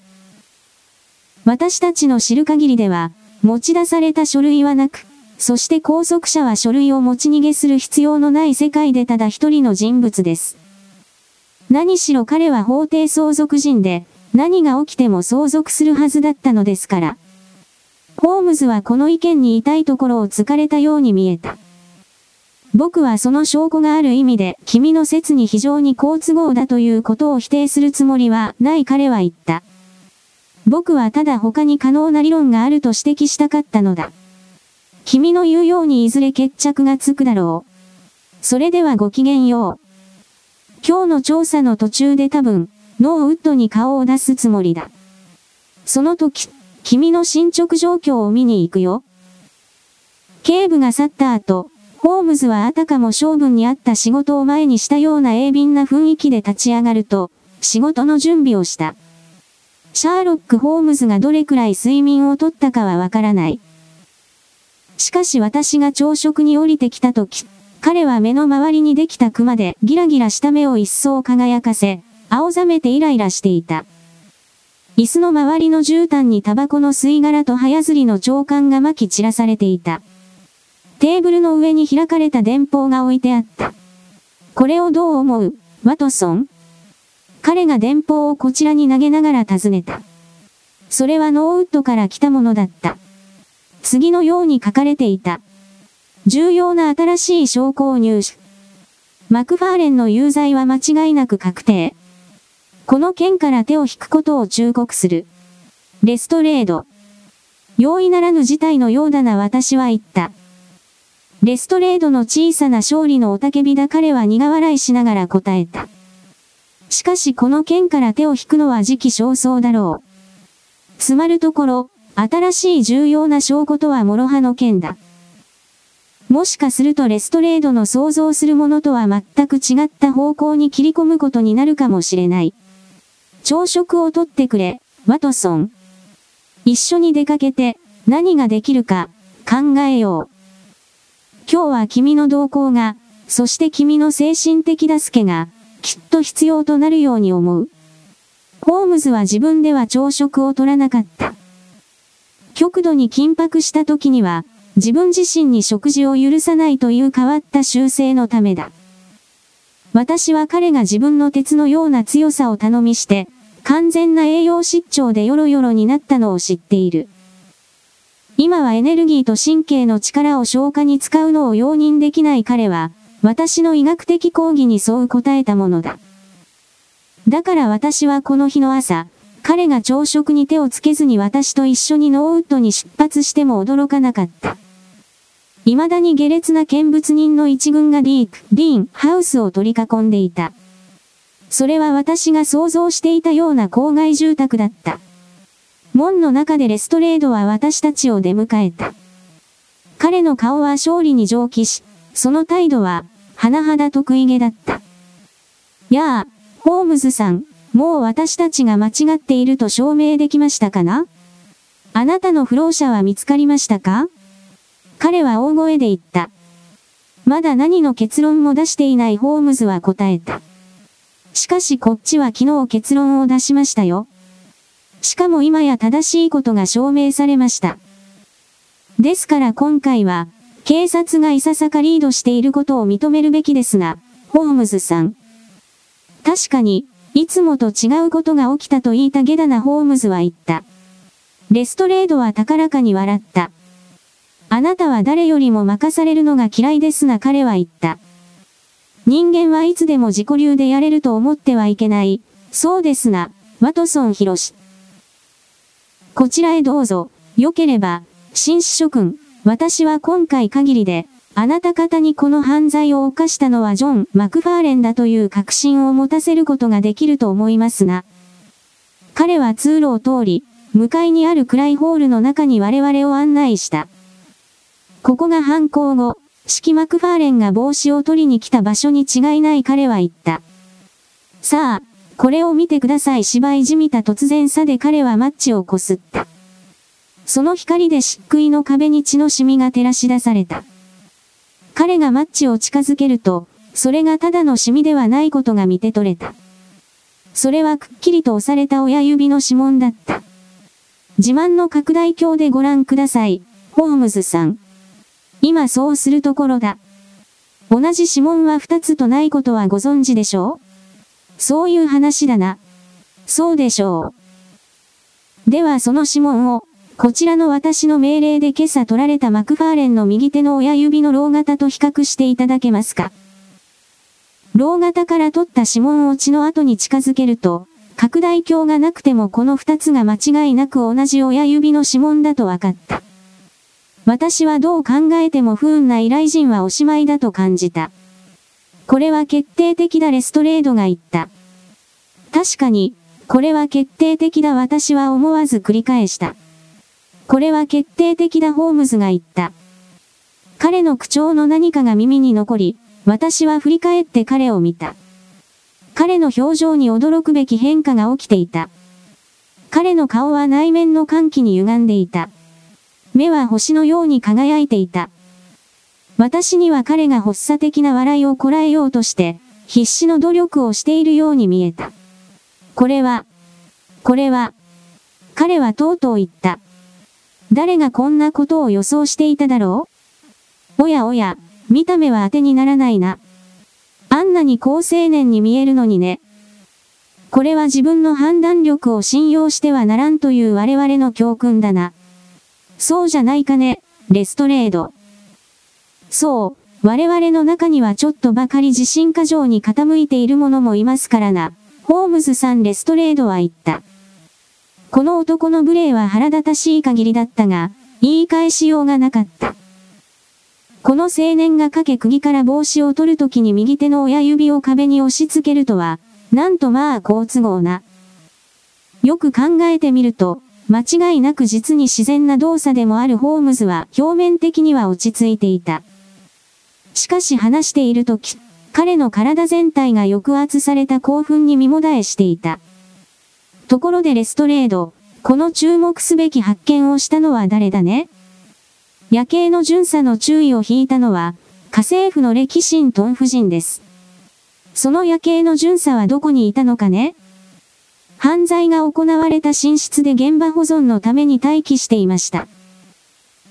A: 私たちの知る限りでは、持ち出された書類はなく、そして拘束者は書類を持ち逃げする必要のない世界でただ一人の人物です。何しろ彼は法定相続人で、何が起きても相続するはずだったのですから。ホームズはこの意見に痛いところを突かれたように見えた。僕はその証拠がある意味で君の説に非常に好都合だということを否定するつもりはない彼は言った。僕はただ他に可能な理論があると指摘したかったのだ。君の言うようにいずれ決着がつくだろう。それではごきげんよう。今日の調査の途中で多分、ノーウッドに顔を出すつもりだ。その時、君の進捗状況を見に行くよ。警部が去った後、ホームズはあたかも性分にあった仕事を前にしたような鋭敏な雰囲気で立ち上がると、仕事の準備をした。シャーロック・ホームズがどれくらい睡眠をとったかはわからない。しかし私が朝食に降りてきた時、彼は目の周りにできた熊でギラギラした目を一層輝かせ、青ざめてイライラしていた。椅子の周りの絨毯にタバコの吸い殻と早ずりの長官が巻き散らされていた。テーブルの上に開かれた電報が置いてあった。これをどう思う？ワトソン彼が電報をこちらに投げながら尋ねた。それはノーウッドから来たものだった。次のように書かれていた。重要な新しい証拠を入手。マクファーレンの有罪は間違いなく確定。この件から手を引くことを忠告する。レストレード。容易ならぬ事態のようだな私は言った。レストレードの小さな勝利のおたけびだ彼は苦笑いしながら答えた。しかしこの件から手を引くのは時期尚早だろう。つまるところ、新しい重要な証拠とは諸刃の件だ。もしかするとレストレードの想像するものとは全く違った方向に切り込むことになるかもしれない。朝食をとってくれ、ワトソン。一緒に出かけて、何ができるか、考えよう。今日は君の動向が、そして君の精神的助けが、きっと必要となるように思う。ホームズは自分では朝食を取らなかった。極度に緊迫した時には、自分自身に食事を許さないという変わった習性のためだ。私は彼が自分の鉄のような強さを頼みして、完全な栄養失調でヨロヨロになったのを知っている。今はエネルギーと神経の力を消化に使うのを容認できない彼は、私の医学的講義にそう答えたものだ。だから私はこの日の朝、彼が朝食に手をつけずに私と一緒にノーウッドに出発しても驚かなかった。未だに下劣な見物人の一軍がディーク、ディーン、ハウスを取り囲んでいた。それは私が想像していたような郊外住宅だった。門の中でレストレードは私たちを出迎えた。彼の顔は勝利に蒸気し、その態度は、甚だ得意げだった。やあ、ホームズさん、もう私たちが間違っていると証明できましたかな？あなたの不老者は見つかりましたか？彼は大声で言った。まだ何の結論も出していないホームズは答えた。しかしこっちは昨日結論を出しましたよ。しかも今や正しいことが証明されました。ですから今回は、警察がいささかリードしていることを認めるべきですが、ホームズさん。確かに、いつもと違うことが起きたと言いたゲダなホームズは言った。レストレードは高らかに笑った。あなたは誰よりも任されるのが嫌いですな彼は言った。人間はいつでも自己流でやれると思ってはいけない。そうですな、ワトソンヒロシ。こちらへどうぞ。良ければ、紳士諸君、私は今回限りで、あなた方にこの犯罪を犯したのはジョン・マクファーレンだという確信を持たせることができると思いますが。彼は通路を通り、向かいにある暗いホールの中に我々を案内した。ここが犯行後、式マクファーレンが帽子を取りに来た場所に違いない彼は言った。さあ、これを見てください芝居じみた突然さで彼はマッチをこすった。その光で漆喰の壁に血のシミが照らし出された。彼がマッチを近づけると、それがただのシミではないことが見て取れた。それはくっきりと押された親指の指紋だった。自慢の拡大鏡でご覧ください、ホームズさん。今そうするところだ。同じ指紋は二つとないことはご存知でしょう？そういう話だな。そうでしょう。ではその指紋を、こちらの私の命令で今朝取られたマクファーレンの右手の親指のロー型と比較していただけますか？ロー型から取った指紋を血の後に近づけると、拡大鏡がなくてもこの二つが間違いなく同じ親指の指紋だと分かった。私はどう考えても不運な依頼人はおしまいだと感じた。これは決定的だレストレードが言った。確かに、これは決定的だ私は思わず繰り返した。これは決定的だホームズが言った。彼の口調の何かが耳に残り、私は振り返って彼を見た。彼の表情に驚くべき変化が起きていた。彼の顔は内面の歓喜に歪んでいた。目は星のように輝いていた。私には彼が発作的な笑いをこらえようとして、必死の努力をしているように見えた。これは、これは、彼はとうとう言った。誰がこんなことを予想していただろう？おやおや、見た目は当てにならないな。あんなに高青年に見えるのにね。これは自分の判断力を信用してはならんという我々の教訓だな。そうじゃないかね、レストレード。そう、我々の中にはちょっとばかり自信過剰に傾いている者もいますからな。ホームズさんレストレードは言った。この男の無礼は腹立たしい限りだったが、言い返しようがなかった。この青年がかけ釘から帽子を取るときに右手の親指を壁に押し付けるとは、なんとまあ好都合な。よく考えてみると、間違いなく実に自然な動作でもあるホームズは表面的には落ち着いていた。しかし話しているとき、彼の体全体が抑圧された興奮に身もだえしていた。ところでレストレード、この注目すべき発見をしたのは誰だね？夜景の巡査の注意を引いたのは、家政婦のレキシントン夫人です。その夜景の巡査はどこにいたのかね？犯罪が行われた寝室で現場保存のために待機していました。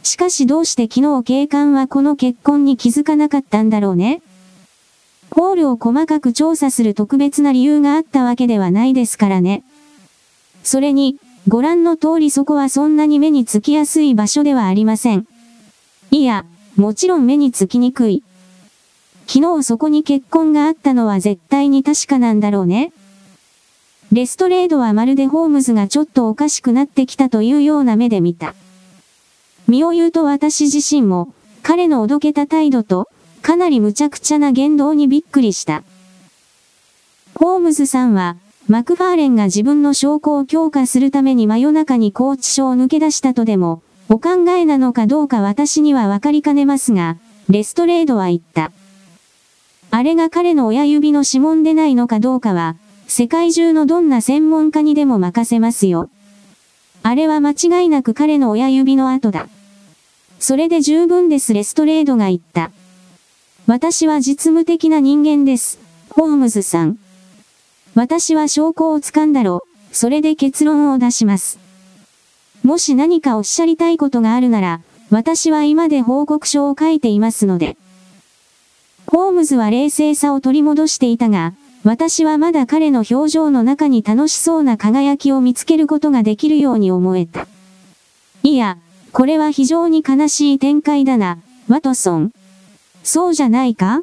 A: しかしどうして昨日警官はこの結婚に気づかなかったんだろうねホールを細かく調査する特別な理由があったわけではないですからね。それに、ご覧の通りそこはそんなに目につきやすい場所ではありません。いや、もちろん目につきにくい。昨日そこに結婚があったのは絶対に確かなんだろうね。レストレードはまるでホームズがちょっとおかしくなってきたというような目で見た。身を言うと私自身も、彼のおどけた態度と、かなり無茶苦茶な言動にびっくりした。ホームズさんは、マクファーレンが自分の証拠を強化するために真夜中に拘置所を抜け出したとでも、お考えなのかどうか私にはわかりかねますが、レストレードは言った。あれが彼の親指の指紋でないのかどうかは、世界中のどんな専門家にでも任せますよ。あれは間違いなく彼の親指の跡だ。それで十分ですレストレードが言った。私は実務的な人間です、ホームズさん。私は証拠を掴んだろ、それで結論を出します。もし何かおっしゃりたいことがあるなら、私は今で報告書を書いていますので。ホームズは冷静さを取り戻していたが、私はまだ彼の表情の中に楽しそうな輝きを見つけることができるように思えた。いや、これは非常に悲しい展開だな、ワトソン。そうじゃないか？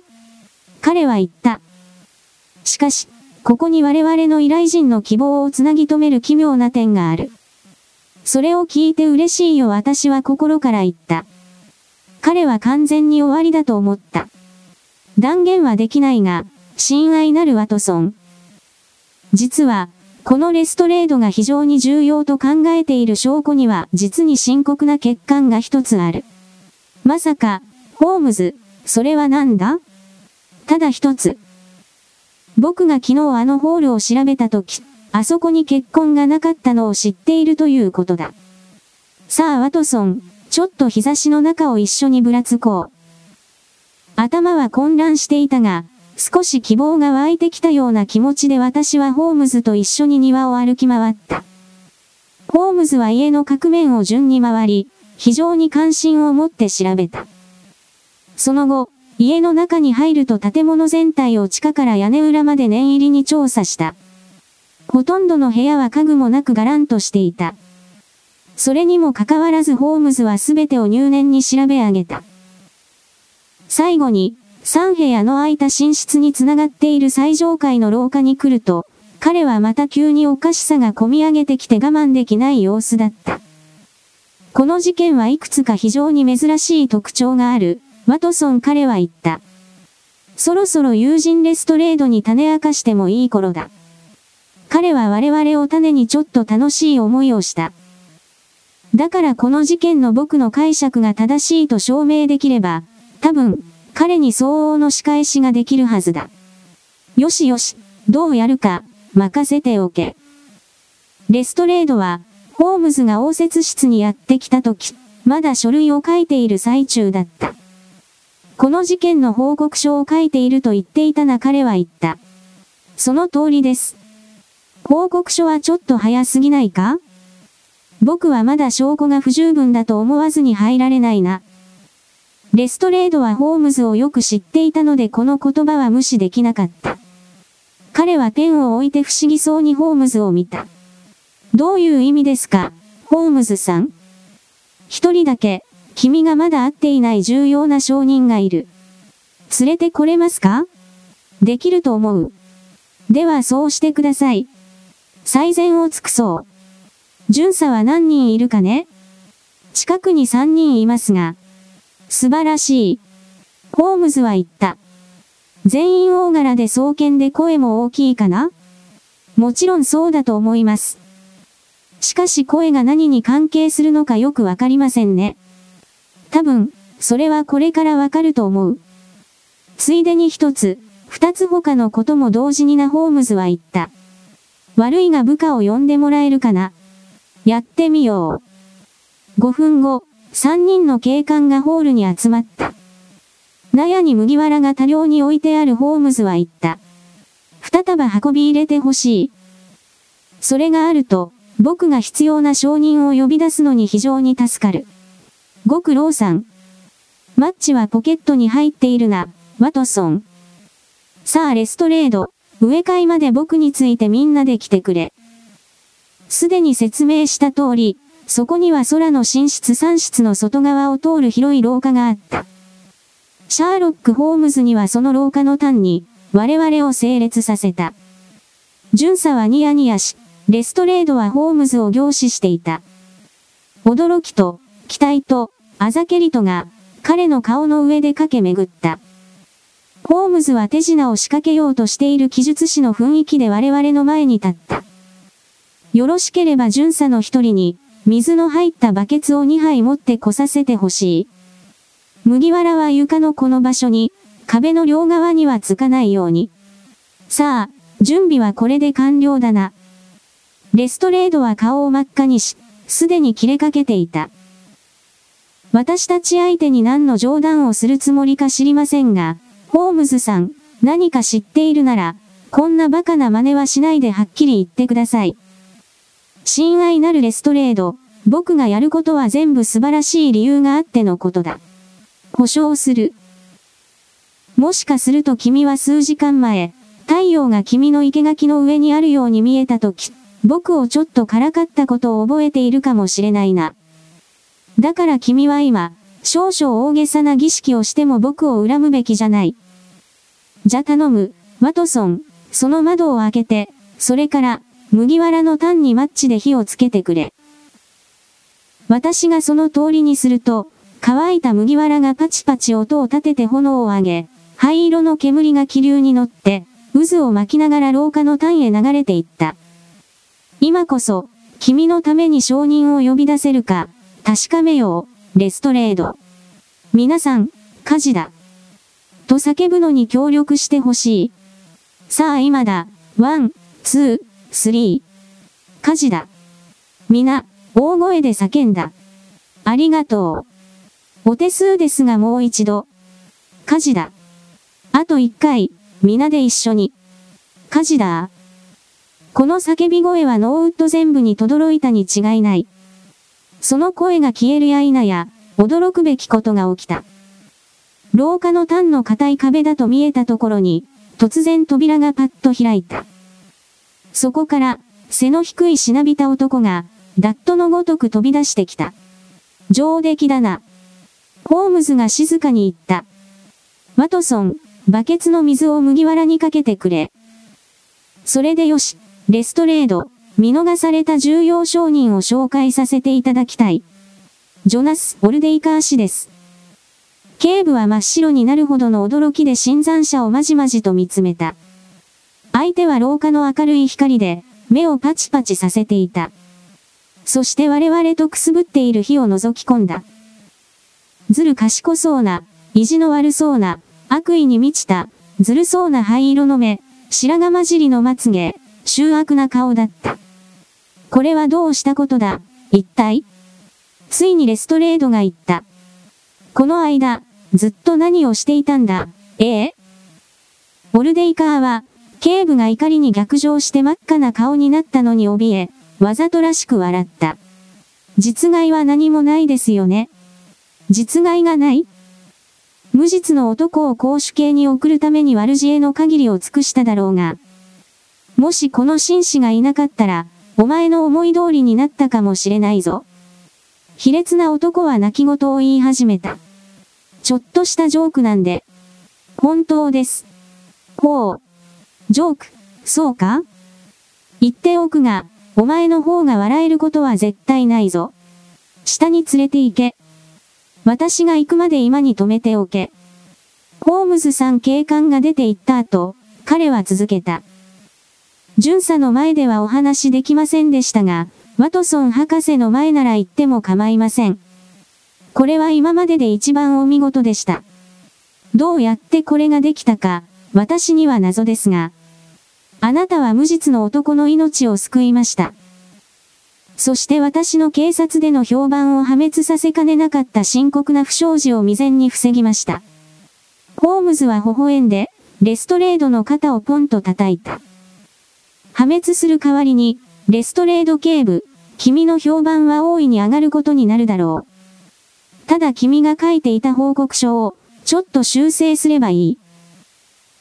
A: 彼は言った。しかし、ここに我々の依頼人の希望をつなぎ止める奇妙な点がある。それを聞いて嬉しいよ私は心から言った。彼は完全に終わりだと思った。断言はできないが、親愛なるワトソン。実は、このレストレードが非常に重要と考えている証拠には実に深刻な欠陥が一つある。まさか、ホームズ、それは何だ？ただ一つ。僕が昨日あのホールを調べたとき、あそこに結婚がなかったのを知っているということだ。さあワトソン、ちょっと日差しの中を一緒にぶらつこう。頭は混乱していたが、少し希望が湧いてきたような気持ちで私はホームズと一緒に庭を歩き回った。ホームズは家の各面を順に回り、非常に関心を持って調べた。その後、家の中に入ると建物全体を地下から屋根裏まで念入りに調査した。ほとんどの部屋は家具もなくガランとしていた。それにもかかわらずホームズは全てを入念に調べ上げた。最後に、3部屋の空いた寝室につながっている最上階の廊下に来ると、彼はまた急におかしさが込み上げてきて我慢できない様子だった。この事件はいくつか非常に珍しい特徴がある、ワトソン彼は言った。そろそろ友人レストレードに種明かしてもいい頃だ。彼は我々を種にちょっと楽しい思いをした。だからこの事件の僕の解釈が正しいと証明できれば、多分、彼に相応の仕返しができるはずだ。よしよし、どうやるか、任せておけ。レストレードは、ホームズが応接室にやってきた時、まだ書類を書いている最中だった。この事件の報告書を書いていると言っていたな彼は言った。その通りです。報告書はちょっと早すぎないか？僕はまだ証拠が不十分だと思わずに入られないな。レストレードはホームズをよく知っていたのでこの言葉は無視できなかった。彼はペンを置いて不思議そうにホームズを見た。どういう意味ですか、ホームズさん一人だけ、君がまだ会っていない重要な証人がいる。連れてこれますか？できると思う。ではそうしてください。最善を尽くそう。巡査は何人いるかね？近くに3人いますが。素晴らしい。ホームズは言った。全員大柄で双剣で声も大きいかな？もちろんそうだと思います。しかし声が何に関係するのかよくわかりませんね。多分、それはこれからわかると思う。ついでに一つ、二つ他のことも同時になホームズは言った。悪いが部下を呼んでもらえるかな？やってみよう。5分後、3人の警官がホールに集まった。納屋に麦わらが多量に置いてあるホームズは言った。二束運び入れてほしい。それがあると、僕が必要な承認を呼び出すのに非常に助かる。ご苦労さん。マッチはポケットに入っているな、ワトソン。さあレストレード、植え替えまで僕についてみんなで来てくれ。すでに説明した通り、そこには空の寝室3室の外側を通る広い廊下があった。シャーロック・ホームズにはその廊下の端に、我々を整列させた。巡査はニヤニヤし、レストレードはホームズを凝視していた。驚きと、期待と、あざけりとが、彼の顔の上で駆け巡った。ホームズは手品を仕掛けようとしている記述師の雰囲気で我々の前に立った。よろしければ巡査の一人に、水の入ったバケツを2杯持ってこさせてほしい。麦わらは床のこの場所に、壁の両側にはつかないように。さあ、準備はこれで完了だな。レストレードは顔を真っ赤にし、すでに切れかけていた。私たち相手に何の冗談をするつもりか知りませんが、ホームズさん、何か知っているなら、こんなバカな真似はしないではっきり言ってください。親愛なるレストレード、僕がやることは全部素晴らしい理由があってのことだ。保証する。もしかすると君は数時間前、太陽が君の生垣の上にあるように見えたとき、僕をちょっとからかったことを覚えているかもしれないな。だから君は今、少々大げさな儀式をしても僕を恨むべきじゃない。じゃ頼む、ワトソン、その窓を開けて、それから、麦わらの単にマッチで火をつけてくれ。私がその通りにすると、乾いた麦わらがパチパチ音を立てて炎を上げ、灰色の煙が気流に乗って、渦を巻きながら廊下の単へ流れていった。今こそ、君のために証人を呼び出せるか、確かめよう、レストレード。皆さん、火事だ。と叫ぶのに協力してほしい。さあ今だ、 one、two、three。火事だ。皆、大声で叫んだ。ありがとう。お手数ですがもう一度。火事だ。あと一回、皆で一緒に。火事だ。この叫び声はノーウッド全部に轟いたに違いない。その声が消えるや否や、驚くべきことが起きた。廊下の単の硬い壁だと見えたところに、突然扉がパッと開いた。そこから、背の低いしなびた男が、ダットのごとく飛び出してきた。上出来だな。ホームズが静かに言った。ワトソン、バケツの水を麦わらにかけてくれ。それでよし、レストレード、見逃された重要商人を紹介させていただきたい。ジョナス・オルデイカー氏です。警部は真っ白になるほどの驚きで新参者をまじまじと見つめた。相手は廊下の明るい光で、目をパチパチさせていた。そして我々とくすぶっている火を覗き込んだ。ずる賢そうな、意地の悪そうな、悪意に満ちた、ずるそうな灰色の目、白髪混じりのまつげ、醜悪な顔だった。これはどうしたことだ、一体？ついにレストレードが言った。この間、ずっと何をしていたんだ、ええ？オルデイカーは、警部が怒りに逆上して真っ赤な顔になったのに怯え、わざとらしく笑った。実害は何もないですよね。実害がない無実の男を公主刑に送るために悪知恵の限りを尽くしただろうが。もしこの紳士がいなかったら、お前の思い通りになったかもしれないぞ。卑劣な男は泣き言を言い始めた。ちょっとしたジョークなんで。本当です。ほう。ジョーク、そうか？言っておくが、お前の方が笑えることは絶対ないぞ。下に連れて行け。私が行くまで今に止めておけ。ホームズさん警官が出て行った後、彼は続けた。巡査の前ではお話できませんでしたが、ワトソン博士の前なら行っても構いません。これは今までで一番お見事でした。どうやってこれができたか、私には謎ですが。あなたは無実の男の命を救いました。そして私の警察での評判を破滅させかねなかった深刻な不祥事を未然に防ぎました。ホームズは微笑んで、レストレードの肩をポンと叩いた。破滅する代わりに、レストレード警部、君の評判は大いに上がることになるだろう。ただ君が書いていた報告書を、ちょっと修正すればいい。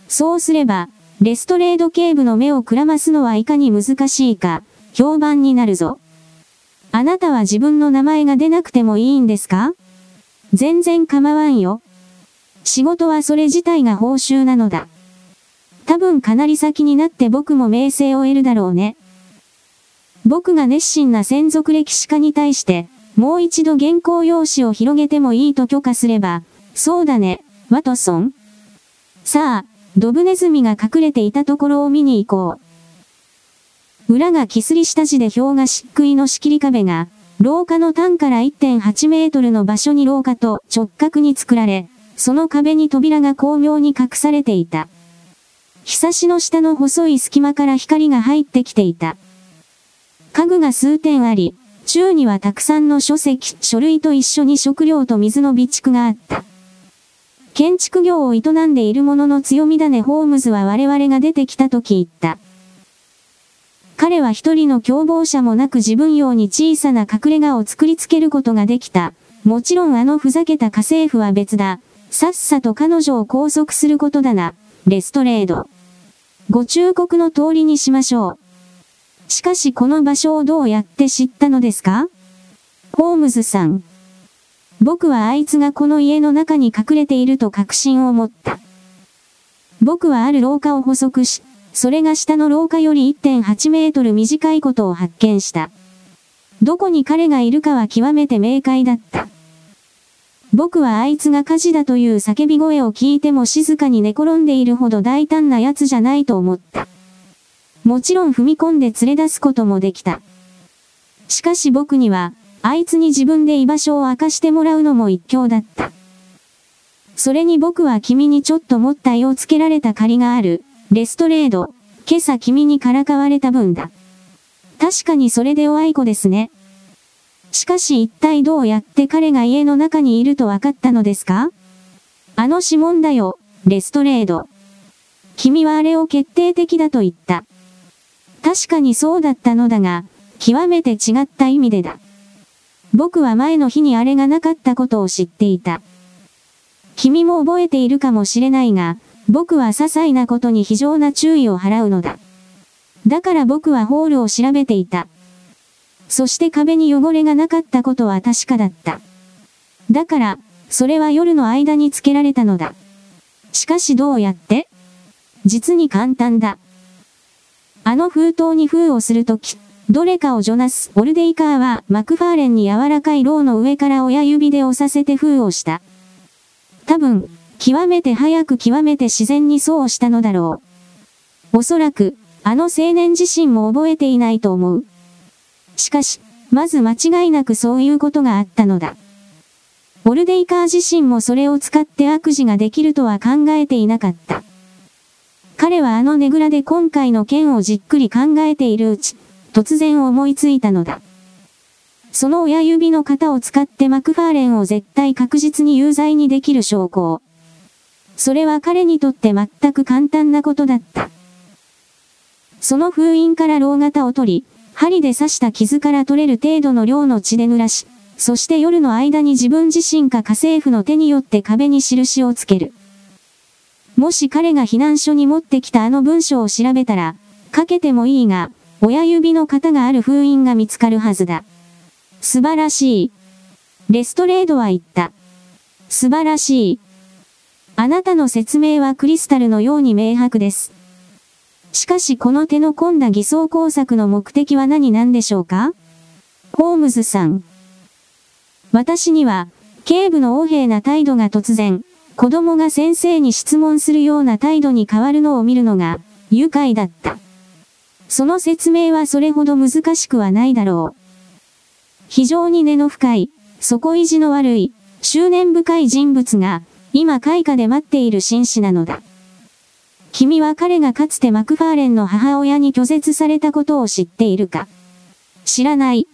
A: そうすれば、レストレード警部の目をくらますのはいかに難しいか、評判になるぞ。あなたは自分の名前が出なくてもいいんですか？全然構わんよ。仕事はそれ自体が報酬なのだ。多分かなり先になって僕も名声を得るだろうね。僕が熱心な専属歴史家に対して、もう一度原稿用紙を広げてもいいと許可すれば、そうだね、ワトソン。さあ、ドブネズミが隠れていたところを見に行こう。裏がキスリ下地で氷が漆喰の仕切り壁が、廊下の端から1.8メートルの場所に廊下と直角に作られ、その壁に扉が巧妙に隠されていた。日差しの下の細い隙間から光が入ってきていた。家具が数点あり、宙にはたくさんの書籍、書類と一緒に食料と水の備蓄があった。建築業を営んでいる者のの強みだねホームズは我々が出てきたと聞いた。彼は一人の共謀者もなく自分用に小さな隠れ家を作りつけることができた。もちろんあのふざけた家政婦は別だ。さっさと彼女を拘束することだな。レストレード。ご忠告の通りにしましょう。しかしこの場所をどうやって知ったのですか？ホームズさん。僕はあいつがこの家の中に隠れていると確信を持った。僕はある廊下を補足し、それが下の廊下より1.8メートル短いことを発見した。どこに彼がいるかは極めて明快だった。僕はあいつが火事だという叫び声を聞いても静かに寝転んでいるほど大胆な奴じゃないと思った。もちろん踏み込んで連れ出すこともできた。しかし僕には、あいつに自分で居場所を明かしてもらうのも一興だった。それに僕は君にちょっともったいをつけられた借りがある、レストレード、今朝君にからかわれた分だ。確かにそれでおあいこですね。しかし一体どうやって彼が家の中にいると分かったのですか？あの指紋だよ、レストレード。君はあれを決定的だと言った。確かにそうだったのだが、極めて違った意味でだ。僕は前の日にあれがなかったことを知っていた。君も覚えているかもしれないが、僕は些細なことに非常な注意を払うのだ。だから僕はホールを調べていた。そして壁に汚れがなかったことは確かだった。だから、それは夜の間につけられたのだ。しかしどうやって？実に簡単だ。あの封筒に封をするとき、どれかをジョナス・オルデイカーはマクファーレンに柔らかいローの上から親指で押させて封をした。多分、極めて早く極めて自然にそうしたのだろう。おそらく、あの青年自身も覚えていないと思う。しかし、まず間違いなくそういうことがあったのだ。オルデイカー自身もそれを使って悪事ができるとは考えていなかった。彼はあのねぐらで今回の件をじっくり考えているうち、突然思いついたのだ。その親指の型を使ってマクファーレンを絶対確実に有罪にできる証拠を。それは彼にとって全く簡単なことだった。その封印から老型を取り、針で刺した傷から取れる程度の量の血で濡らし、そして夜の間に自分自身か家政婦の手によって壁に印をつける。もし彼が避難所に持ってきたあの文章を調べたら、かけてもいいが、親指の型がある封印が見つかるはずだ。素晴らしい。レストレードは言った。素晴らしい。あなたの説明はクリスタルのように明白です。しかしこの手の込んだ偽装工作の目的は何なんでしょうか？ホームズさん。私には、警部の横柄な態度が突然、子供が先生に質問するような態度に変わるのを見るのが、愉快だった。その説明はそれほど難しくはないだろう。非常に根の深い、底意地の悪い、執念深い人物が、今開花で待っている紳士なのだ。君は彼がかつてマクファーレンの母親に拒絶されたことを知っているか知らない。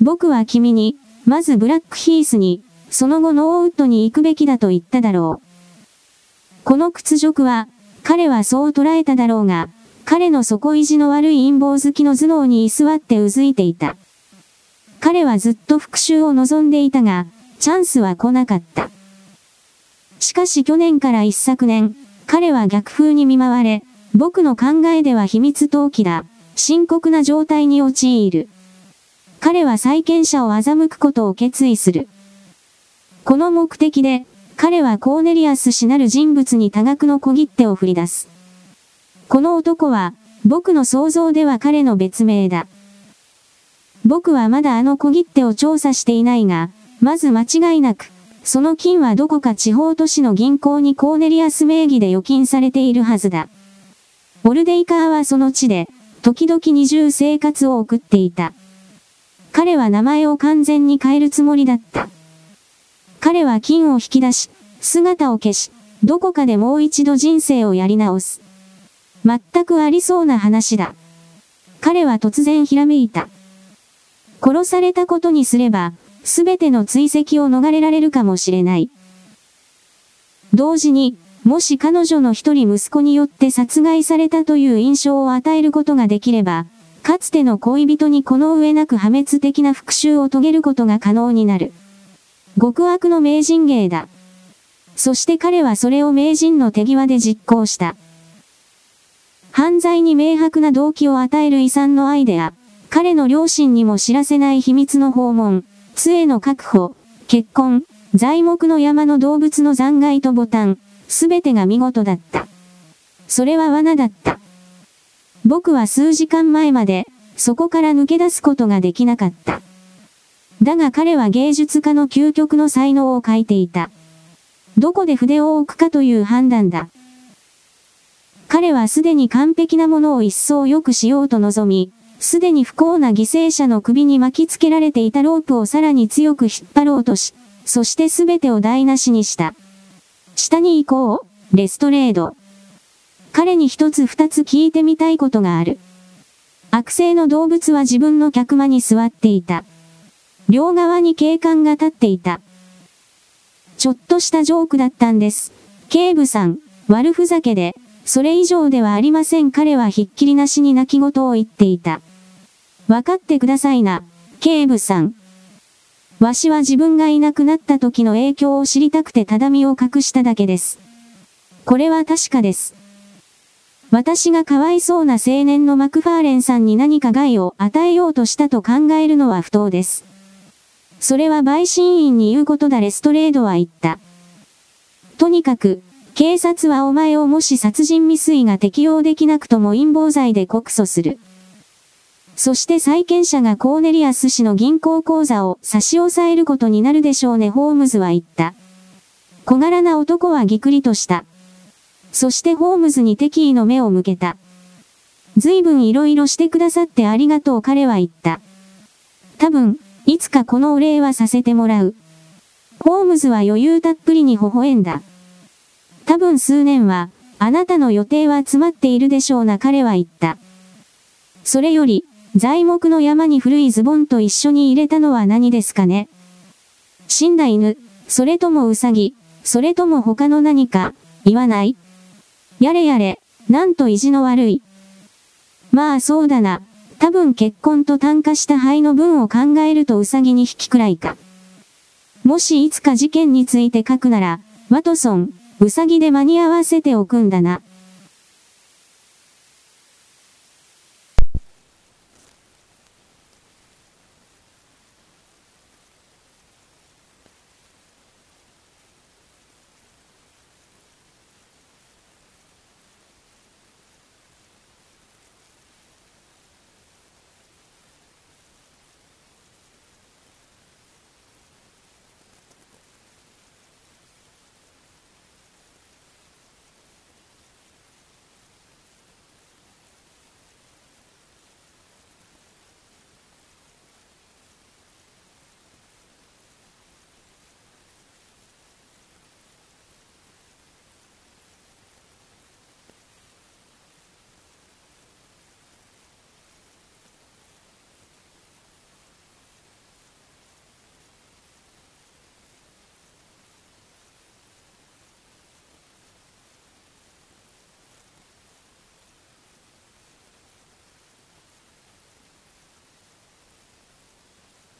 A: 僕は君に、まずブラックヒースに、その後ノーウッドに行くべきだと言っただろう。この屈辱は、彼はそう捉えただろうが、彼の底意地の悪い陰謀好きの頭脳に居座ってうずいていた。彼はずっと復讐を望んでいたが、チャンスは来なかった。しかし去年から一昨年、彼は逆風に見舞われ、僕の考えでは秘密投機だ。深刻な状態に陥る。彼は債権者を欺くことを決意する。この目的で、彼はコーネリアス氏なる人物に多額の小切手を振り出す。この男は、僕の想像では彼の別名だ。僕はまだあの小切手を調査していないが、まず間違いなく、その金はどこか地方都市の銀行にコーネリアス名義で預金されているはずだ。オルデイカーはその地で、時々二重生活を送っていた。彼は名前を完全に変えるつもりだった。彼は金を引き出し、姿を消し、どこかでもう一度人生をやり直す。全くありそうな話だ。彼は突然ひらめいた。殺されたことにすれば、すべての追跡を逃れられるかもしれない。同時に、もし彼女の一人息子によって殺害されたという印象を与えることができれば、かつての恋人にこの上なく破滅的な復讐を遂げることが可能になる。極悪の名人芸だ。そして彼はそれを名人の手際で実行した。犯罪に明白な動機を与える遺産のアイデア。彼の両親にも知らせない秘密の訪問。杖の確保、結婚、材木の山の動物の残骸とボタン、すべてが見事だった。それは罠だった。僕は数時間前まで、そこから抜け出すことができなかった。だが彼は芸術家の究極の才能を書いていた。どこで筆を置くかという判断だ。彼はすでに完璧なものを一層良くしようと望み、すでに不幸な犠牲者の首に巻きつけられていたロープをさらに強く引っ張ろうとし、そしてすべてを台無しにした。下に行こう、レストレード。彼に一つ二つ聞いてみたいことがある。悪性の動物は自分の客間に座っていた。両側に警官が立っていた。ちょっとしたジョークだったんです。警部さん、悪ふざけで、それ以上ではありません彼はひっきりなしに泣き言を言っていた。わかってくださいな、警部さん。わしは自分がいなくなった時の影響を知りたくてただみを隠しただけです。これは確かです。私がかわいそうな青年のマクファーレンさんに何か害を与えようとしたと考えるのは不当です。それは陪審員に言うことだレストレードは言った。とにかく、警察はお前をもし殺人未遂が適用できなくとも陰謀罪で告訴する。そして債権者がコーネリアス氏の銀行口座を差し押さえることになるでしょうねホームズは言った。小柄な男はぎくりとした。そしてホームズに敵意の目を向けた。随分色々してくださってありがとう彼は言った。多分、いつかこのお礼はさせてもらう。ホームズは余裕たっぷりに微笑んだ。多分数年は、あなたの予定は詰まっているでしょうな彼は言った。それより、材木の山に古いズボンと一緒に入れたのは何ですかね死んだ犬、それともウサギ、それとも他の何か、言わないやれやれ、なんと意地の悪い。まあそうだな。多分結婚と単価した灰の分を考えるとウサギに引きくらいか。もしいつか事件について書くなら、ワトソン、うさぎで間に合わせておくんだな。